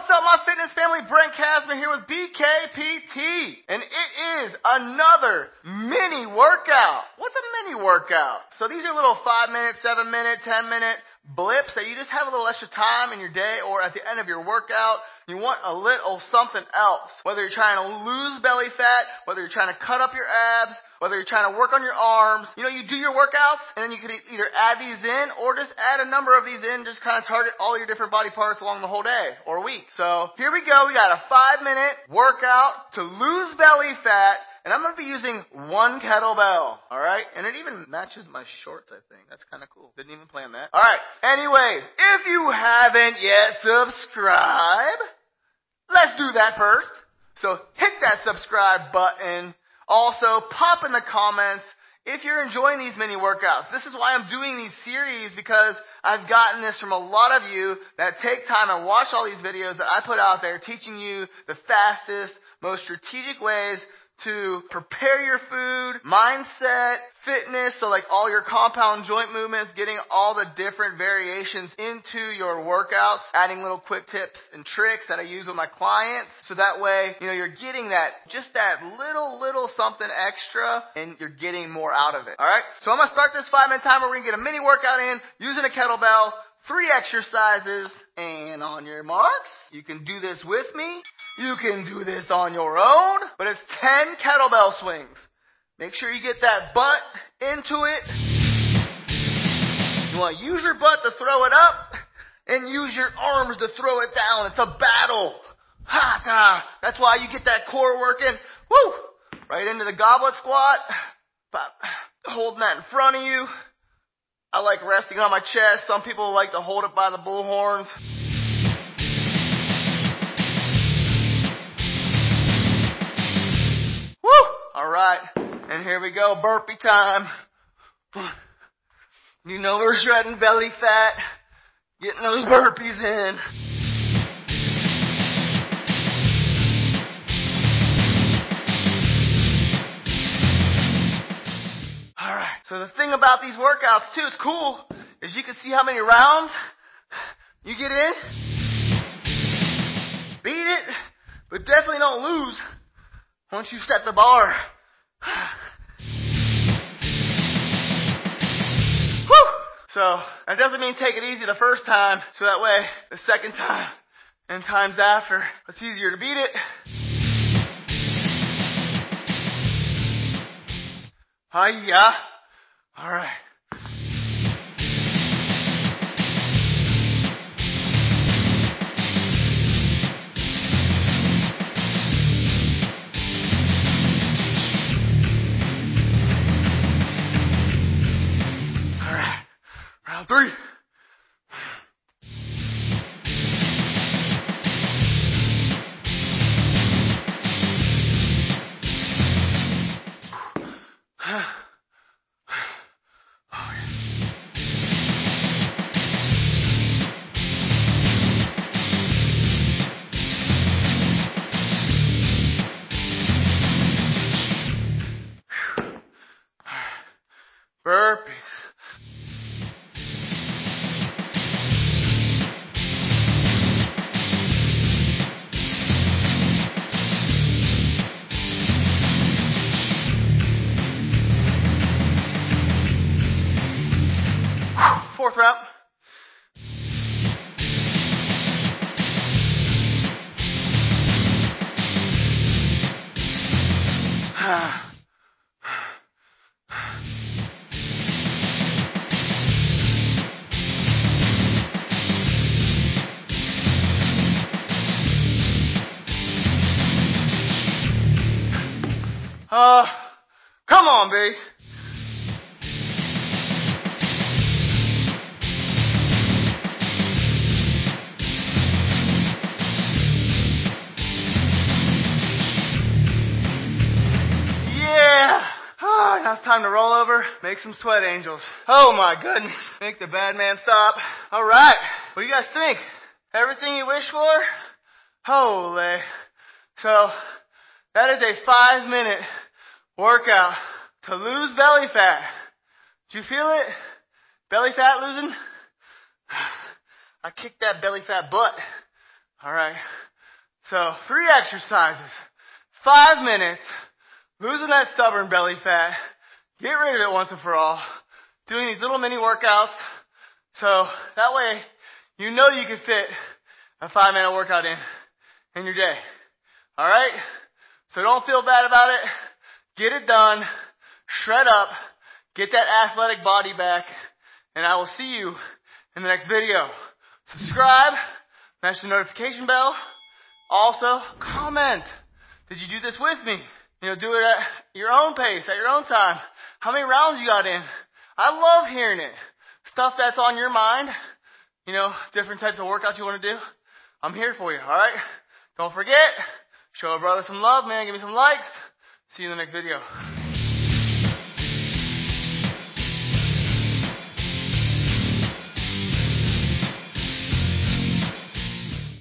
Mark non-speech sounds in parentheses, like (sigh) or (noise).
What's up, my fitness family? Brent Kasmer here with BKPT. And it is another mini workout. What's a mini workout? So these are little 5 minute, 7 minute, 10 minute blips that you just have a little extra time in your day or at the end of your workout you want a little something else. Whether you're trying to lose belly fat, whether you're trying to cut up your abs, whether you're trying to work on your arms. You know, you do your workouts and then you can either add these in or just add a number of these in, just kind of target all your different body parts along the whole day or week. So here we go. We got a five minute workout to lose belly fat and I'm going to be using one kettlebell. All right. And it even matches my shorts, I think. That's kind of cool. Didn't even plan that. All right. Anyways, if you haven't yet subscribed, Let's do that first. So hit that subscribe button. Also, pop in the comments if you're enjoying these mini workouts. This is why I'm doing these series because I've gotten this from a lot of you that take time and watch all these videos that I put out there teaching you the fastest, most strategic ways to prepare your food, mindset, fitness, so like all your compound joint movements, getting all the different variations into your workouts, adding little quick tips and tricks that I use with my clients. So that way, you know, you're getting that, just that little, little something extra and you're getting more out of it. Alright? So I'm gonna start this five minute timer. We're gonna get a mini workout in using a kettlebell, three exercises, and on your marks, you can do this with me. You can do this on your own, but it's 10 kettlebell swings. Make sure you get that butt into it. You want to use your butt to throw it up and use your arms to throw it down. It's a battle. Ha ta. That's why you get that core working. Woo! Right into the goblet squat. Pop. Holding that in front of you. I like resting on my chest. Some people like to hold it by the bull horns. Go, burpee time. You know we're shredding belly fat, getting those burpees in. Alright, so the thing about these workouts too, it's cool, is you can see how many rounds you get in. Beat it, but definitely don't lose. Once you set the bar. So, that doesn't mean take it easy the first time, so that way, the second time and times after, it's easier to beat it. Hiya. Alright. three. (sighs) Uh, come on, B. time to roll over, make some sweat angels. Oh my goodness. Make the bad man stop. Alright. What do you guys think? Everything you wish for? Holy. So, that is a five minute workout to lose belly fat. Do you feel it? Belly fat losing? (sighs) I kicked that belly fat butt. Alright. So, three exercises. Five minutes. Losing that stubborn belly fat. Get rid of it once and for all. Doing these little mini workouts. So, that way, you know you can fit a five minute workout in, in your day. Alright? So don't feel bad about it. Get it done. Shred up. Get that athletic body back. And I will see you in the next video. Subscribe. Smash the notification bell. Also, comment. Did you do this with me? You know, do it at your own pace, at your own time. How many rounds you got in? I love hearing it. Stuff that's on your mind. You know, different types of workouts you want to do. I'm here for you, alright? Don't forget, show a brother some love, man. Give me some likes. See you in the next video.